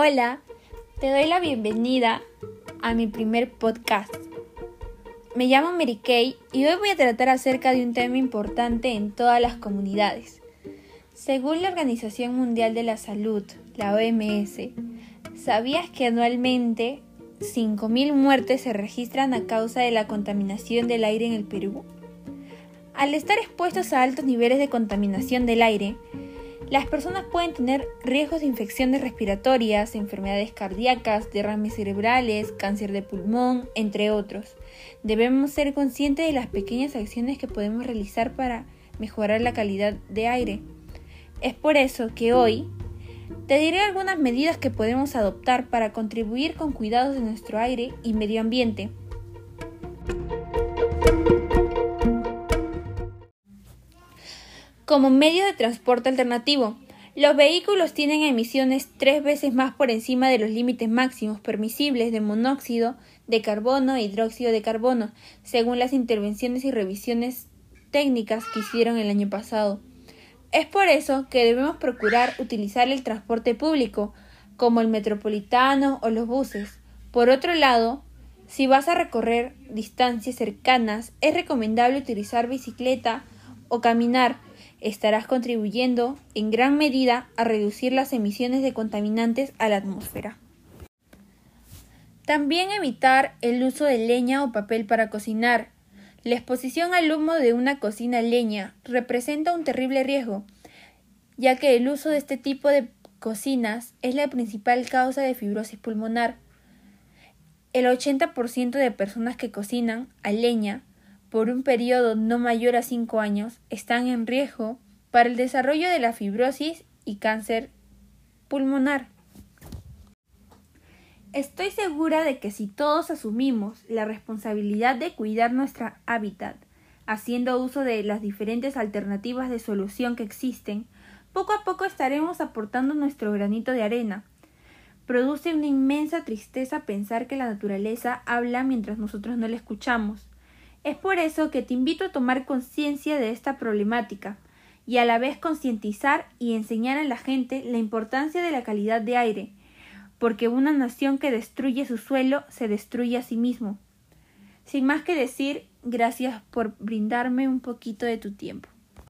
Hola, te doy la bienvenida a mi primer podcast. Me llamo Mary Kay y hoy voy a tratar acerca de un tema importante en todas las comunidades. Según la Organización Mundial de la Salud, la OMS, ¿sabías que anualmente 5.000 muertes se registran a causa de la contaminación del aire en el Perú? Al estar expuestos a altos niveles de contaminación del aire, las personas pueden tener riesgos de infecciones respiratorias, enfermedades cardíacas, derrames cerebrales, cáncer de pulmón, entre otros. Debemos ser conscientes de las pequeñas acciones que podemos realizar para mejorar la calidad de aire. Es por eso que hoy te diré algunas medidas que podemos adoptar para contribuir con cuidados de nuestro aire y medio ambiente. Como medio de transporte alternativo, los vehículos tienen emisiones tres veces más por encima de los límites máximos permisibles de monóxido de carbono e hidróxido de carbono, según las intervenciones y revisiones técnicas que hicieron el año pasado. Es por eso que debemos procurar utilizar el transporte público, como el metropolitano o los buses. Por otro lado, si vas a recorrer distancias cercanas, es recomendable utilizar bicicleta o caminar. Estarás contribuyendo en gran medida a reducir las emisiones de contaminantes a la atmósfera. También evitar el uso de leña o papel para cocinar, la exposición al humo de una cocina leña representa un terrible riesgo, ya que el uso de este tipo de cocinas es la principal causa de fibrosis pulmonar. El 80% de personas que cocinan a leña por un periodo no mayor a 5 años están en riesgo para el desarrollo de la fibrosis y cáncer pulmonar. Estoy segura de que si todos asumimos la responsabilidad de cuidar nuestro hábitat, haciendo uso de las diferentes alternativas de solución que existen, poco a poco estaremos aportando nuestro granito de arena. Produce una inmensa tristeza pensar que la naturaleza habla mientras nosotros no la escuchamos. Es por eso que te invito a tomar conciencia de esta problemática y a la vez concientizar y enseñar a la gente la importancia de la calidad de aire, porque una nación que destruye su suelo se destruye a sí mismo. Sin más que decir, gracias por brindarme un poquito de tu tiempo.